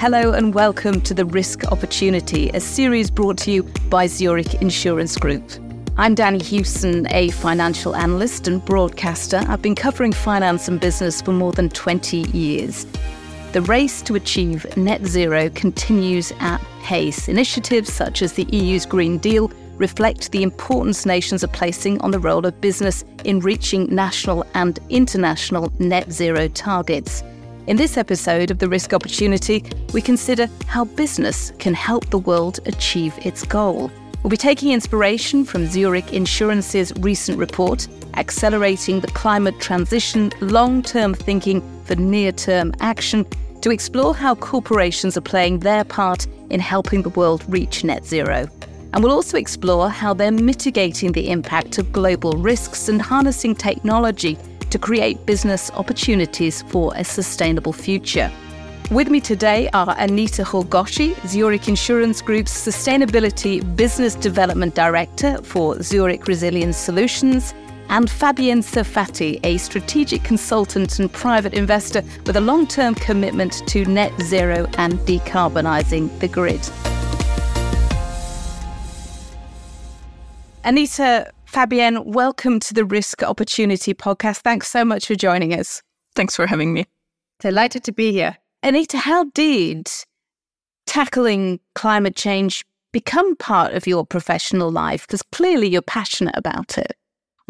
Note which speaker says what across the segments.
Speaker 1: Hello and welcome to The Risk Opportunity, a series brought to you by Zurich Insurance Group. I'm Danni Hewson, a financial analyst and broadcaster. I've been covering finance and business for more than 20 years. The race to achieve net zero continues at pace. Initiatives such as the EU's Green Deal reflect the importance nations are placing on the role of business in reaching national and international net zero targets. In this episode of The Risk Opportunity, we consider how business can help the world achieve its goal. We'll be taking inspiration from Zurich Insurance's recent report, Accelerating the Climate Transition Long Term Thinking for Near Term Action, to explore how corporations are playing their part in helping the world reach net zero. And we'll also explore how they're mitigating the impact of global risks and harnessing technology to create business opportunities for a sustainable future. With me today are Anita Horgosi, Zurich Insurance Group's Sustainability Business Development Director for Zurich Resilience Solutions, and Fabienne Serfaty, a strategic consultant and private investor with a long term commitment to net zero and decarbonising the grid. Anita, Fabienne, welcome to the Risk Opportunity podcast. Thanks so much for joining us.
Speaker 2: Thanks for having me.
Speaker 3: Delighted to be here.
Speaker 1: Anita, how did tackling climate change become part of your professional life? Because clearly you're passionate about it.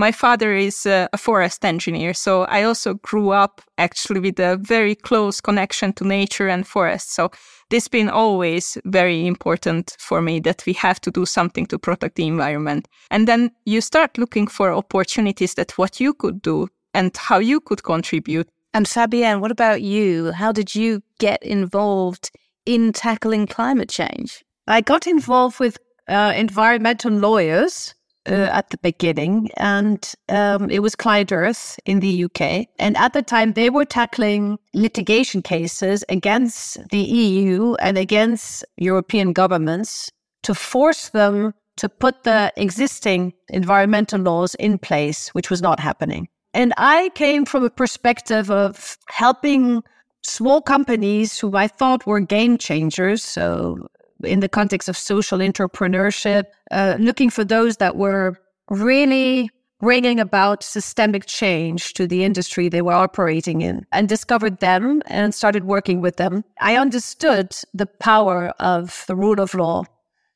Speaker 2: My father is a forest engineer, so I also grew up actually with a very close connection to nature and forests. So this has been always very important for me that we have to do something to protect the environment. And then you start looking for opportunities that what you could do and how you could contribute.
Speaker 1: And Fabienne, what about you? How did you get involved in tackling climate change?
Speaker 3: I got involved with uh, environmental lawyers uh, at the beginning, and um, it was Client Earth in the UK. And at the time, they were tackling litigation cases against the EU and against European governments to force them to put the existing environmental laws in place, which was not happening. And I came from a perspective of helping small companies who I thought were game changers. So in the context of social entrepreneurship, uh, looking for those that were really bringing about systemic change to the industry they were operating in and discovered them and started working with them. I understood the power of the rule of law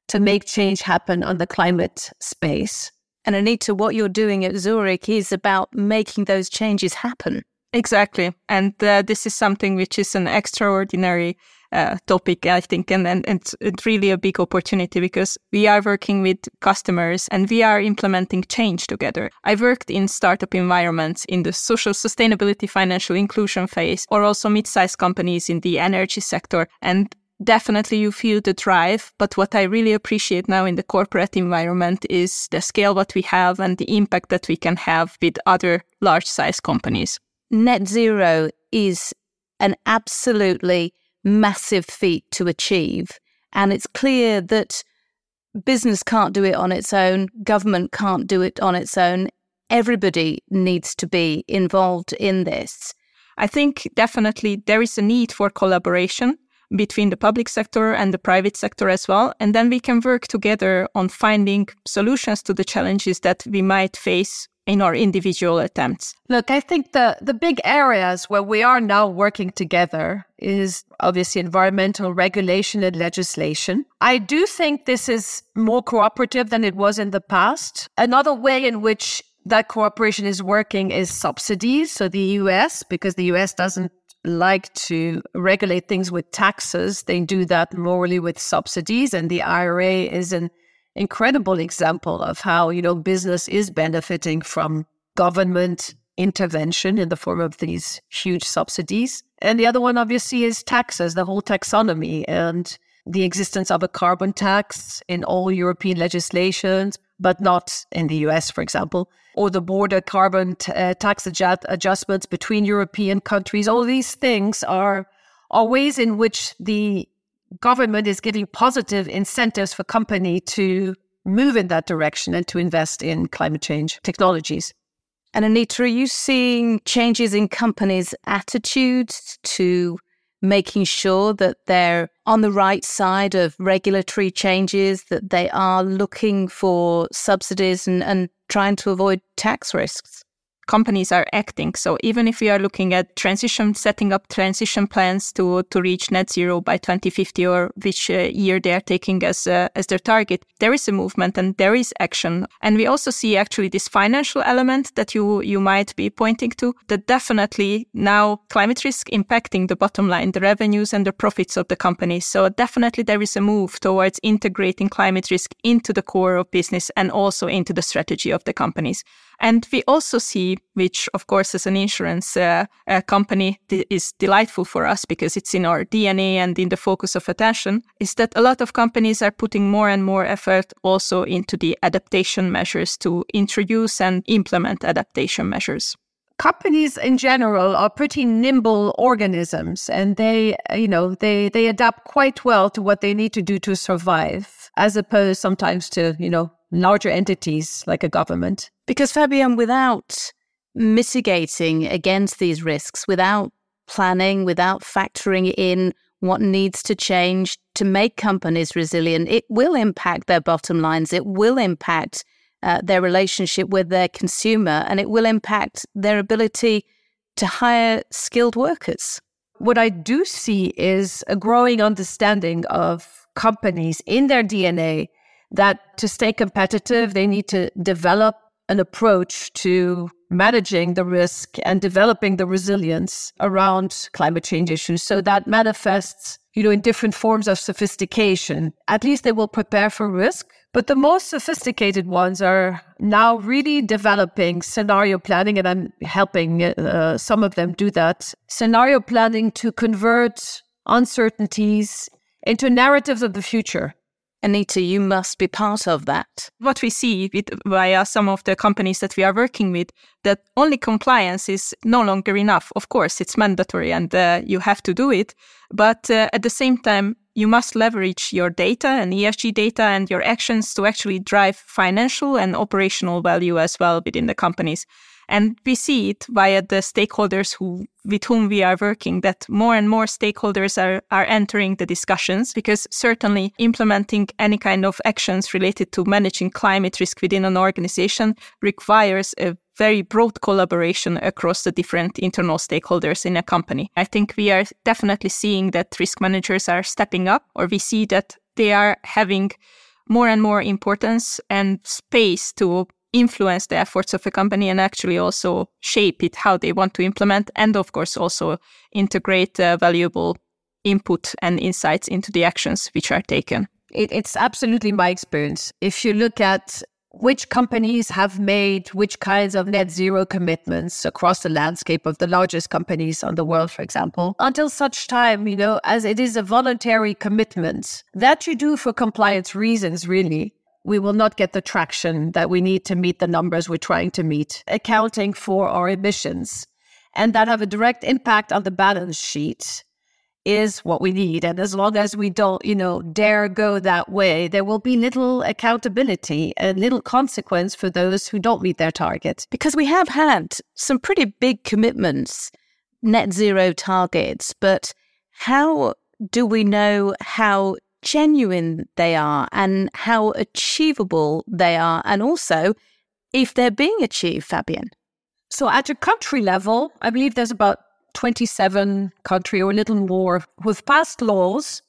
Speaker 3: to make change happen on the climate space.
Speaker 1: And Anita, what you're doing at Zurich is about making those changes happen.
Speaker 2: Exactly. And uh, this is something which is an extraordinary uh, topic, I think, and, and, and it's really a big opportunity because we are working with customers and we are implementing change together. I've worked in startup environments in the social sustainability, financial inclusion phase, or also mid-sized companies in the energy sector. And definitely you feel the drive but what i really appreciate now in the corporate environment is the scale what we have and the impact that we can have with other large size companies
Speaker 1: net zero is an absolutely massive feat to achieve. And it's clear that business can't do it on its own, government can't do it on its own. Everybody needs to be involved in this.
Speaker 2: I think definitely there is a need for collaboration between the public sector and the private sector as well. And then we can work together on finding solutions to the challenges that we might face in our individual attempts?
Speaker 3: Look, I think the, the big areas where we are now working together is obviously environmental regulation and legislation. I do think this is more cooperative than it was in the past. Another way in which that cooperation is working is subsidies. So the US, because the US doesn't like to regulate things with taxes, they do that morally with subsidies. And the IRA is an incredible example of how, you know, business is benefiting from government intervention in the form of these huge subsidies. And the other one, obviously, is taxes, the whole taxonomy and the existence of a carbon tax in all European legislations, but not in the US, for example, or the border carbon t- uh, tax adjust- adjustments between European countries. All these things are, are ways in which the government is giving positive incentives for company to move in that direction and to invest in climate change technologies.
Speaker 1: And Anita, are you seeing changes in companies' attitudes to making sure that they're on the right side of regulatory changes, that they are looking for subsidies and, and trying to avoid tax risks?
Speaker 2: Companies are acting. So even if we are looking at transition, setting up transition plans to to reach net zero by 2050 or which uh, year they are taking as uh, as their target, there is a movement and there is action. And we also see actually this financial element that you you might be pointing to that definitely now climate risk impacting the bottom line, the revenues and the profits of the companies. So definitely there is a move towards integrating climate risk into the core of business and also into the strategy of the companies. And we also see, which of course as an insurance uh, uh, company is delightful for us because it's in our DNA and in the focus of attention, is that a lot of companies are putting more and more effort also into the adaptation measures to introduce and implement adaptation measures
Speaker 3: companies in general are pretty nimble organisms and they you know they they adapt quite well to what they need to do to survive as opposed sometimes to you know larger entities like a government.
Speaker 1: Because, Fabienne without mitigating against these risks, without planning, without factoring in what needs to change to make companies resilient, it will impact their bottom lines. It will impact uh, their relationship with their consumer, and it will impact their ability to hire skilled workers.
Speaker 3: What I do see is a growing understanding of companies in their DNA that to stay competitive, they need to develop an approach to managing the risk and developing the resilience around climate change issues. So that manifests, you know, in different forms of sophistication. At least they will prepare for risk. But the most sophisticated ones are now really developing scenario planning, and I'm helping uh, some of them do that. Scenario planning to convert uncertainties into narratives of the future.
Speaker 1: Anita, you must be part of that.
Speaker 2: What we see with, via some of the companies that we are working with, that only compliance is no longer enough. Of course, it's mandatory and uh, you have to do it. But uh, at the same time, you must leverage your data and ESG data and your actions to actually drive financial and operational value as well within the companies. And we see it via the stakeholders who, with whom we are working that more and more stakeholders are, are entering the discussions because certainly implementing any kind of actions related to managing climate risk within an organization requires a very broad collaboration across the different internal stakeholders in a company. I think we are definitely seeing that risk managers are stepping up, or we see that they are having more and more importance and space to influence the efforts of a company and actually also shape it how they want to implement and of course also integrate uh, valuable input and insights into the actions which are taken
Speaker 3: it, it's absolutely my experience if you look at which companies have made which kinds of net zero commitments across the landscape of the largest companies on the world, for example, until such time, you know, as it is a voluntary commitment that you do for compliance reasons, really we will not get the traction that we need to meet the numbers we're trying to meet, accounting for our emissions, and that have a direct impact on the balance sheet is what we need. And as long as we don't, you know, dare go that way, there will be little accountability and little consequence for those who don't meet their targets.
Speaker 1: Because we have had some pretty big commitments, net zero targets, but how do we know how genuine they are and how achievable they are, and also if they're being achieved, Fabienne?
Speaker 3: So, at a country level, I believe there's about 27 country or a little more who've passed laws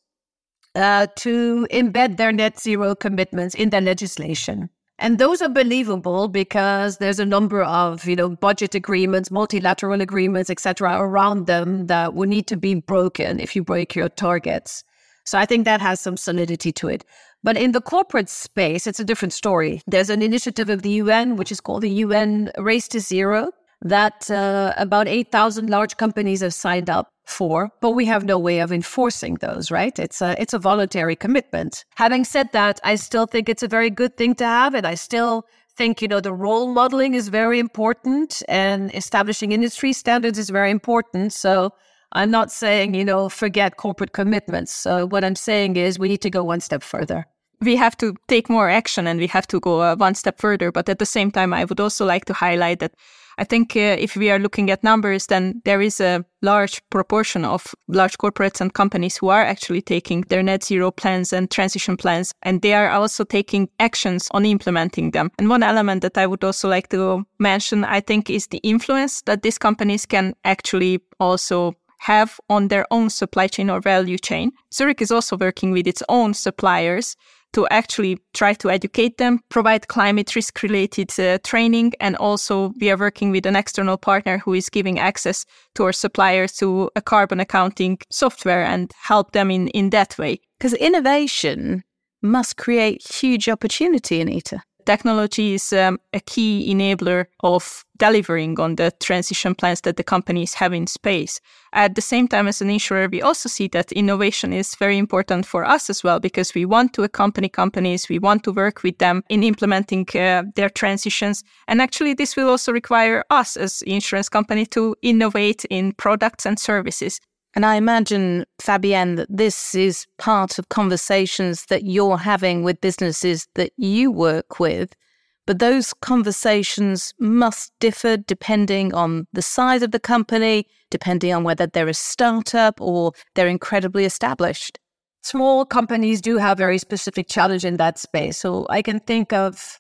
Speaker 3: uh, to embed their net zero commitments in their legislation. And those are believable because there's a number of, you know, budget agreements, multilateral agreements, etc., around them that will need to be broken if you break your targets. So I think that has some solidity to it. But in the corporate space, it's a different story. There's an initiative of the UN, which is called the UN Race to Zero, that uh, about 8,000 large companies have signed up for, but we have no way of enforcing those, right? It's a, it's a voluntary commitment. Having said that, I still think it's a very good thing to have, and I still think, you know, the role modeling is very important and establishing industry standards is very important. So I'm not saying, you know, forget corporate commitments. So what I'm saying is we need to go one step further.
Speaker 2: We have to take more action and we have to go uh, one step further. But at the same time, I would also like to highlight that I think uh, if we are looking at numbers, then there is a large proportion of large corporates and companies who are actually taking their net zero plans and transition plans, and they are also taking actions on implementing them. And one element that I would also like to mention, I think, is the influence that these companies can actually also have on their own supply chain or value chain. Zurich is also working with its own suppliers to actually try to educate them, provide climate risk related uh, training, and also we are working with an external partner who is giving access to our suppliers to a carbon accounting software and help them in, in that way.
Speaker 1: Because innovation must create huge opportunity, Anita
Speaker 2: technology is um, a key enabler of delivering on the transition plans that the companies have in space. At the same time, as an insurer, we also see that innovation is very important for us as well because we want to accompany companies, we want to work with them in implementing uh, their transitions. And actually, this will also require us as insurance company to innovate in products and services.
Speaker 1: And I imagine, Fabienne, that this is part of conversations that you're having with businesses that you work with. But those conversations must differ depending on the size of the company, depending on whether they're a startup or they're incredibly established.
Speaker 3: Small companies do have very specific challenge in that space. So I can think of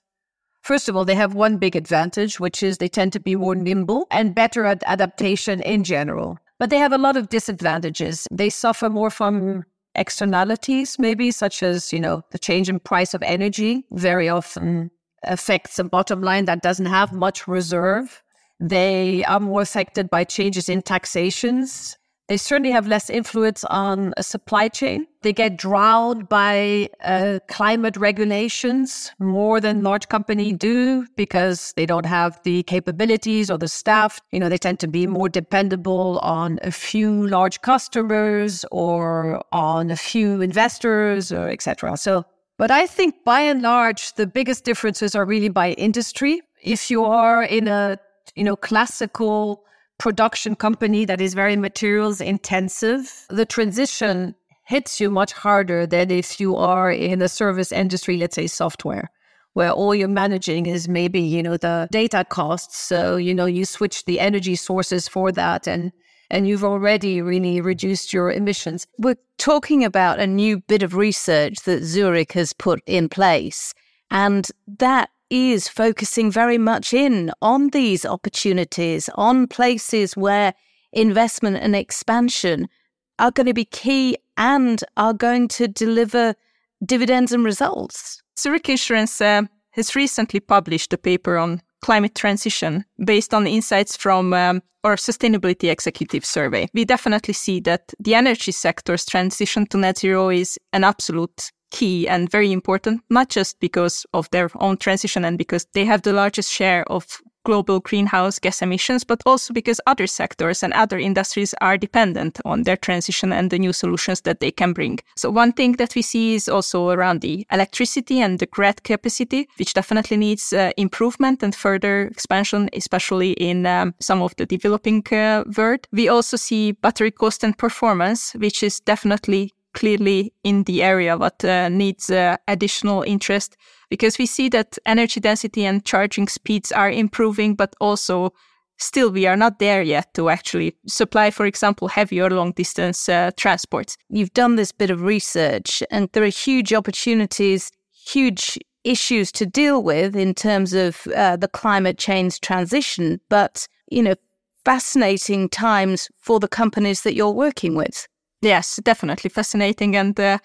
Speaker 3: First of all, they have one big advantage, which is they tend to be more nimble and better at adaptation in general. But they have a lot of disadvantages. They suffer more from externalities, maybe, such as, you know, the change in price of energy very often affects a bottom line that doesn't have much reserve. They are more affected by changes in taxations they certainly have less influence on a supply chain. They get drowned by uh, climate regulations more than large companies do because they don't have the capabilities or the staff. You know, they tend to be more dependable on a few large customers or on a few investors or etc. So, but I think by and large, the biggest differences are really by industry. If you are in a, you know, classical production company that is very materials intensive, the transition hits you much harder than if you are in a service industry, let's say software, where all you're managing is maybe, you know, the data costs. So, you know, you switch the energy sources for that and and you've already really reduced your emissions.
Speaker 1: We're talking about a new bit of research that Zurich has put in place. And that is focusing very much in on these opportunities, on places where investment and expansion are going to be key and are going to deliver dividends and results.
Speaker 2: Zurich Insurance uh, has recently published a paper on climate transition based on insights from um, our sustainability executive survey. We definitely see that the energy sector's transition to net zero is an absolute key and very important, not just because of their own transition and because they have the largest share of global greenhouse gas emissions, but also because other sectors and other industries are dependent on their transition and the new solutions that they can bring. So one thing that we see is also around the electricity and the grid capacity, which definitely needs uh, improvement and further expansion, especially in um, some of the developing uh, world. We also see battery cost and performance, which is definitely clearly in the area what uh, needs uh, additional interest because we see that energy density and charging speeds are improving, but also still we are not there yet to actually supply, for example, heavy long distance uh, transports.
Speaker 1: You've done this bit of research, and there are huge opportunities, huge issues to deal with in terms of uh, the climate change transition, but you know, fascinating times for the companies that you're working with.
Speaker 2: Yes, definitely. Fascinating. And uh,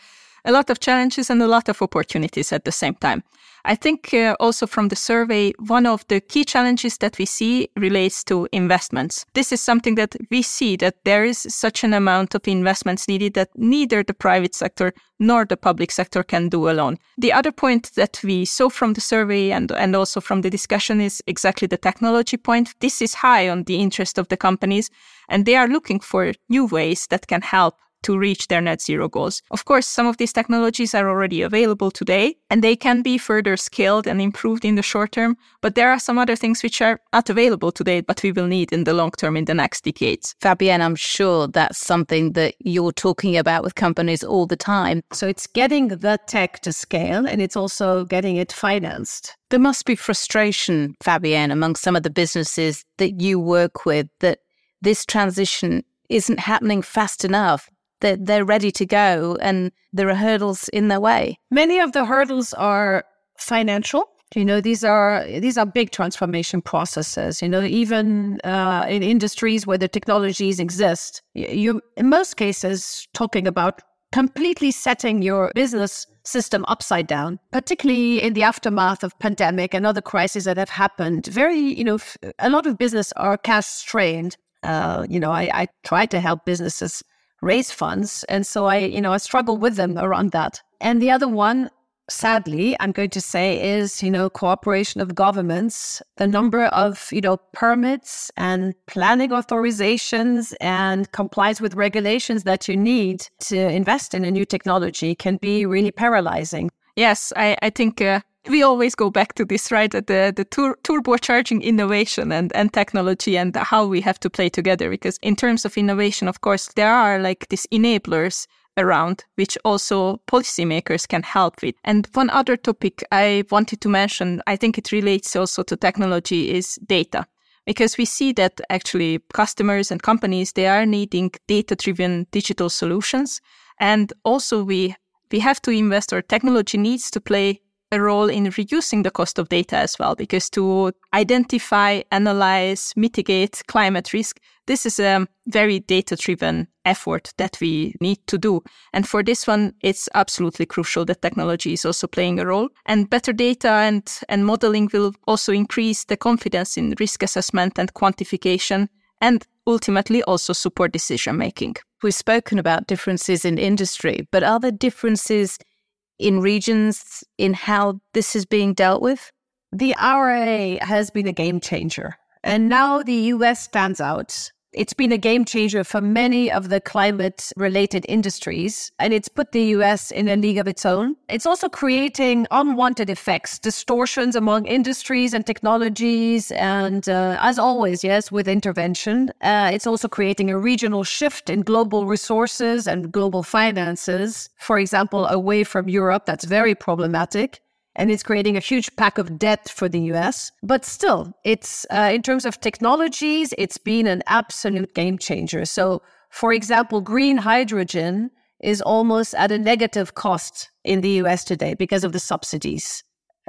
Speaker 2: a lot of challenges and a lot of opportunities at the same time. I think uh, also from the survey, one of the key challenges that we see relates to investments. This is something that we see that there is such an amount of investments needed that neither the private sector nor the public sector can do alone. The other point that we saw from the survey and, and also from the discussion is exactly the technology point. This is high on the interest of the companies and they are looking for new ways that can help to reach their net zero goals. Of course, some of these technologies are already available today and they can be further scaled and improved in the short term, but there are some other things which are not available today, but we will need in the long term in the next decades.
Speaker 1: Fabienne, I'm sure that's something that you're talking about with companies all the time.
Speaker 3: So it's getting the tech to scale and it's also getting it financed.
Speaker 1: There must be frustration, Fabienne, among some of the businesses that you work with that this transition isn't happening fast enough. That they're ready to go and there are hurdles in their way.
Speaker 3: Many of the hurdles are financial. You know, these are these are big transformation processes. You know, even uh, in industries where the technologies exist, you in most cases talking about completely setting your business system upside down, particularly in the aftermath of pandemic and other crises that have happened. Very, you know, a lot of business are cash strained uh, you know, I, I try to help businesses raise funds. And so I, you know, I struggle with them around that. And the other one, sadly, I'm going to say is, you know, cooperation of governments. The number of, you know, permits and planning authorizations and compliance with regulations that you need to invest in a new technology can be really paralyzing.
Speaker 2: Yes, I, I think uh, we always go back to this, right? The the tur- turbocharging innovation and, and technology and how we have to play together. Because in terms of innovation, of course, there are like these enablers around which also policymakers can help with. And one other topic I wanted to mention, I think it relates also to technology, is data. Because we see that actually customers and companies they are needing data-driven digital solutions, and also we we have to invest or technology needs to play a role in reducing the cost of data as well, because to identify, analyze, mitigate climate risk, this is a very data driven effort that we need to do. And for this one, it's absolutely crucial that technology is also playing a role. And better data and, and modeling will also increase the confidence in risk assessment and quantification and ultimately also support decision making.
Speaker 1: We've spoken about differences in industry, but are there differences in regions in how this is being dealt with?
Speaker 3: The IRA has been a game changer. And now the US stands out it's been a game changer for many of the climate related industries, and it's put the US in a league of its own. It's also creating unwanted effects, distortions among industries and technologies. And uh, as always, yes, with intervention, uh, it's also creating a regional shift in global resources and global finances, for example, away from Europe. That's very problematic and it's creating a huge pack of debt for the US. But still, it's uh, in terms of technologies, it's been an absolute game changer. So, for example, green hydrogen is almost at a negative cost in the US today because of the subsidies.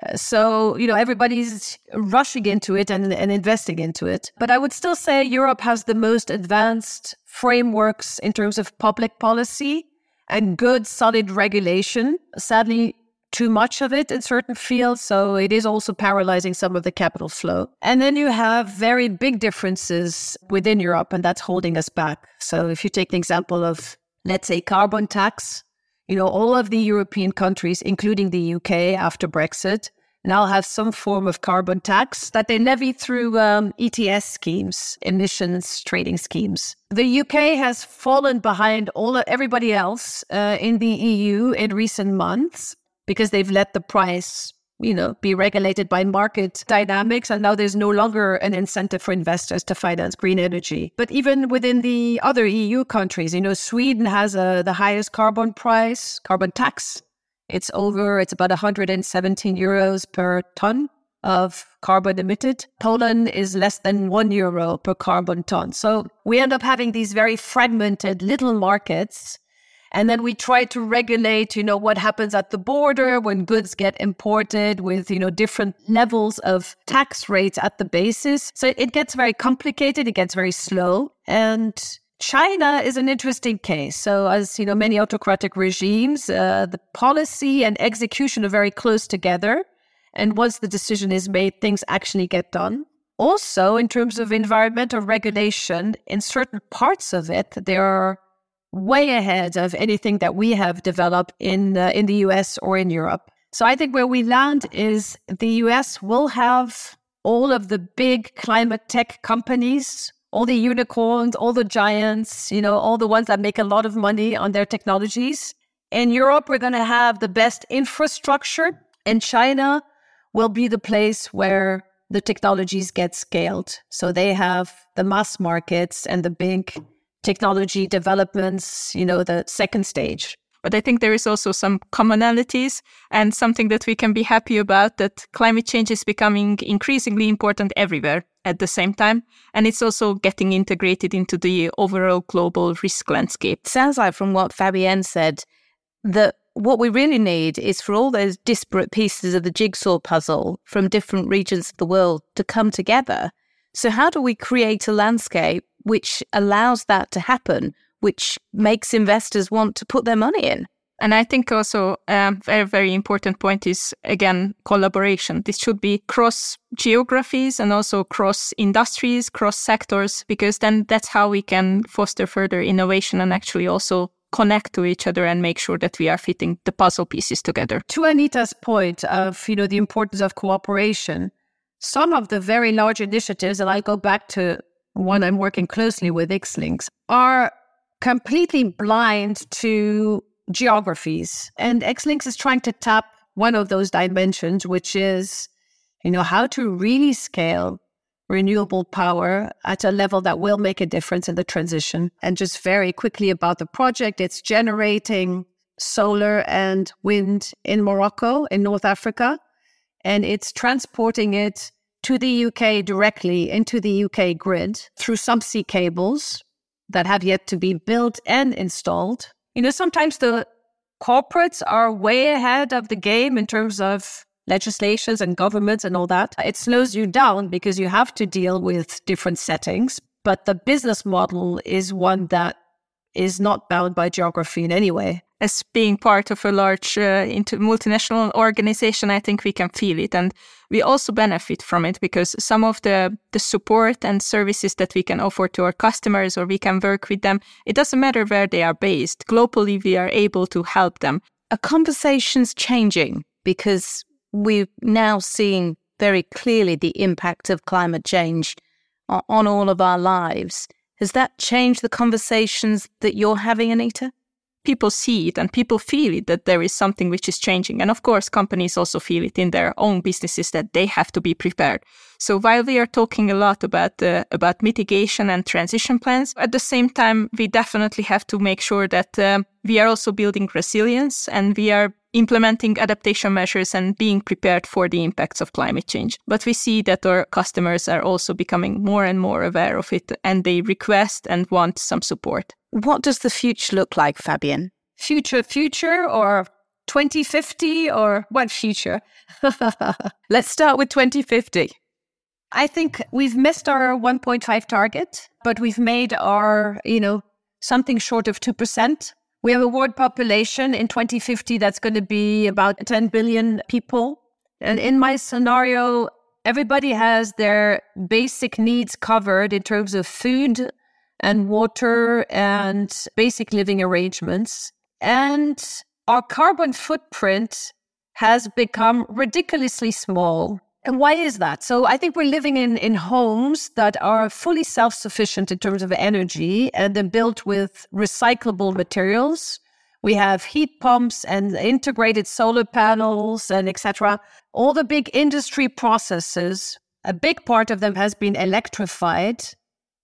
Speaker 3: Uh, so, you know, everybody's rushing into it and, and investing into it. But I would still say Europe has the most advanced frameworks in terms of public policy and good, solid regulation. Sadly, too much of it in certain fields. So it is also paralyzing some of the capital flow. And then you have very big differences within Europe, and that's holding us back. So if you take the example of, let's say, carbon tax, you know, all of the European countries, including the UK after Brexit, now have some form of carbon tax that they levy through um, ETS schemes, emissions trading schemes. The UK has fallen behind all everybody else uh, in the EU in recent months because they've let the price you know be regulated by market dynamics and now there's no longer an incentive for investors to finance green energy but even within the other eu countries you know sweden has a, uh, the highest carbon price carbon tax it's over it's about 117 euros per ton of carbon emitted. Poland is less than one euro per carbon ton. So we end up having these very fragmented little markets and then we try to regulate, you know, what happens at the border when goods get imported with, you know, different levels of tax rates at the basis. So it gets very complicated. It gets very slow. And China is an interesting case. So, as you know, many autocratic regimes, uh, the policy and execution are very close together. And once the decision is made, things actually get done. Also, in terms of environmental regulation, in certain parts of it, there are way ahead of anything that we have developed in uh, in the US or in Europe. So I think where we land is the US will have all of the big climate tech companies all the unicorns, all the giants, you know, all the ones that make a lot of money on their technologies. In Europe, we're going to have the best infrastructure, and China will be the place where the technologies get scaled. So they have the mass markets and the big technology developments, you know, the second stage.
Speaker 2: But I think there is also some commonalities and something that we can be happy about that climate change is becoming increasingly important everywhere at the same time. And it's also getting integrated into the overall global risk landscape.
Speaker 1: Sounds like from what Fabienne said, that what we really need is for all those disparate pieces of the jigsaw puzzle from different regions of the world to come together. So, how do we create a landscape which allows that to happen, which makes investors want to put their money in?
Speaker 2: And I think also a um, very, very important point is again collaboration. This should be cross geographies and also cross industries, cross sectors, because then that's how we can foster further innovation and actually also connect to each other and make sure that we are fitting the puzzle pieces together.
Speaker 3: To Anita's point of, you know, the importance of cooperation, some of the very large initiatives, and I go back to one I'm working closely with, Xlinks, are completely blind to geographies. And Xlinks is trying to tap one of those dimensions, which is, you know, how to really scale renewable power at a level that will make a difference in the transition. And just very quickly about the project, it's generating solar and wind in Morocco, in North Africa, and it's transporting it to the UK directly into the UK grid through subsea cables that have yet to be built and installed. You know, sometimes the corporates are way ahead of the game in terms of legislations and governments and all that, it slows you down because you have to deal with different settings. But the business model is one that is not bound by geography in any way.
Speaker 2: As being part of a large uh, multinational organization, I think we can feel it. And we also benefit from it because some of the, the support and services that we can offer to our customers or we can work with them, it doesn't matter where they are based. Globally, we are able to help them.
Speaker 1: A conversation's changing because we're now seeing very clearly the impact of climate change on all of our lives. Has that changed the conversations that you're having, Anita?
Speaker 2: People see it and people feel it that there is something which is changing. And of course, companies also feel it in their own businesses that they have to be prepared. So while we are talking a lot about uh, about mitigation and transition plans, at the same time, we definitely have to make sure that uh, we are also building resilience and we are implementing adaptation measures and being prepared for the impacts of climate change. But we see that our customers are also becoming more and more aware of it and they request and want some support.
Speaker 1: What does the future look like, Fabienne?
Speaker 3: Future, future, or 2050, or what future?
Speaker 1: Let's start with 2050.
Speaker 3: I think we've missed our 1.5 target, but we've made our, you know, something short of 2% we have a world population in 2050 that's going to be about 10 billion people. And in my scenario, everybody has their basic needs covered in terms of food and water and basic living arrangements. And our carbon footprint has become ridiculously small. And why is that? So I think we're living in, in homes that are fully self sufficient in terms of energy and they're built with recyclable materials. We have heat pumps and integrated solar panels and etc. All the big industry processes, a big part of them has been electrified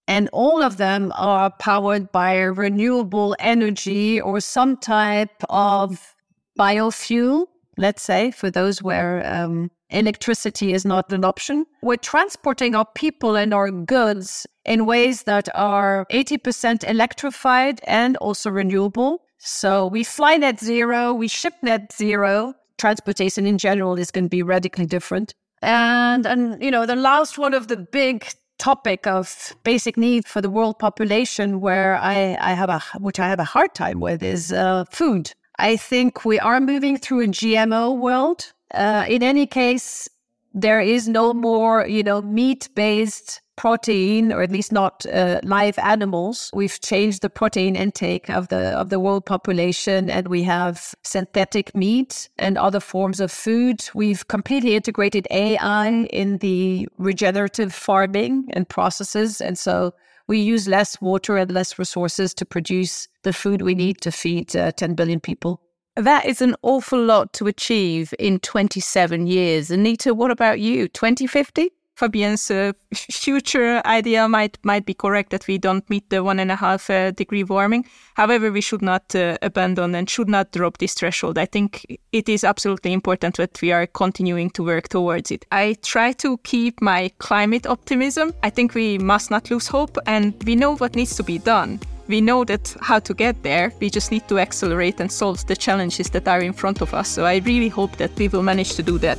Speaker 3: and all of them are powered by renewable energy or some type of biofuel, let's say, for those where um, electricity is not an option. We're transporting our people and our goods in ways that are 80% electrified and also renewable. So we fly net zero, we ship net zero. Transportation in general is going to be radically different. And and you know, the last one of the big topic of basic need for the world population where I, I have a which I have a hard time with is uh, food. I think we are moving through a GMO world uh, in any case, there is no more, you know, meat-based protein, or at least not uh, live animals. We've changed the protein intake of the of the world population, and we have synthetic meat and other forms of food. We've completely integrated AI in the regenerative farming and processes, and so we use less water and less resources to produce the food we need to feed uh, 10 billion people.
Speaker 1: That is an awful lot to achieve in 27 years. Anita, what about you? 2050?
Speaker 2: Fabienne's uh, future idea might might be correct that we don't meet the one and a half uh, degree warming. However, we should not uh, abandon and should not drop this threshold. I think it is absolutely important that we are continuing to work towards it. I try to keep my climate optimism. I think we must not lose hope, and we know what needs to be done. We know that how to get there. We just need to accelerate and solve the challenges that are in front of us. So I really hope that we will manage to do that.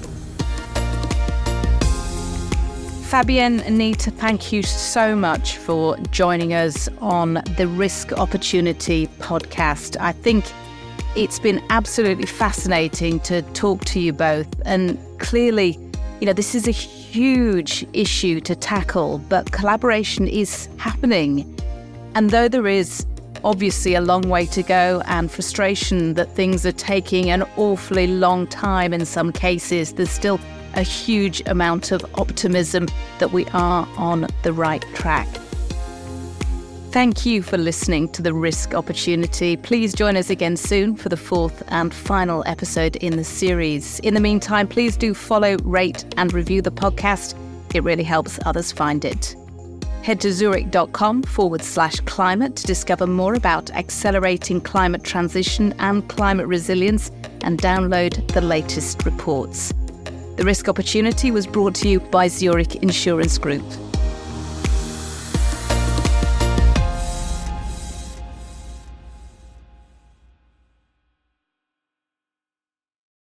Speaker 1: Fabienne, Anita, thank you so much for joining us on the Risk Opportunity podcast. I think it's been absolutely fascinating to talk to you both. And clearly, you know, this is a huge issue to tackle, but collaboration is happening. And though there is obviously a long way to go and frustration that things are taking an awfully long time in some cases, there's still a huge amount of optimism that we are on the right track. Thank you for listening to the Risk Opportunity. Please join us again soon for the fourth and final episode in the series. In the meantime, please do follow, rate, and review the podcast. It really helps others find it. Head to zurich.com forward slash climate to discover more about accelerating climate transition and climate resilience and download the latest reports. The risk opportunity was brought to you by Zurich Insurance Group.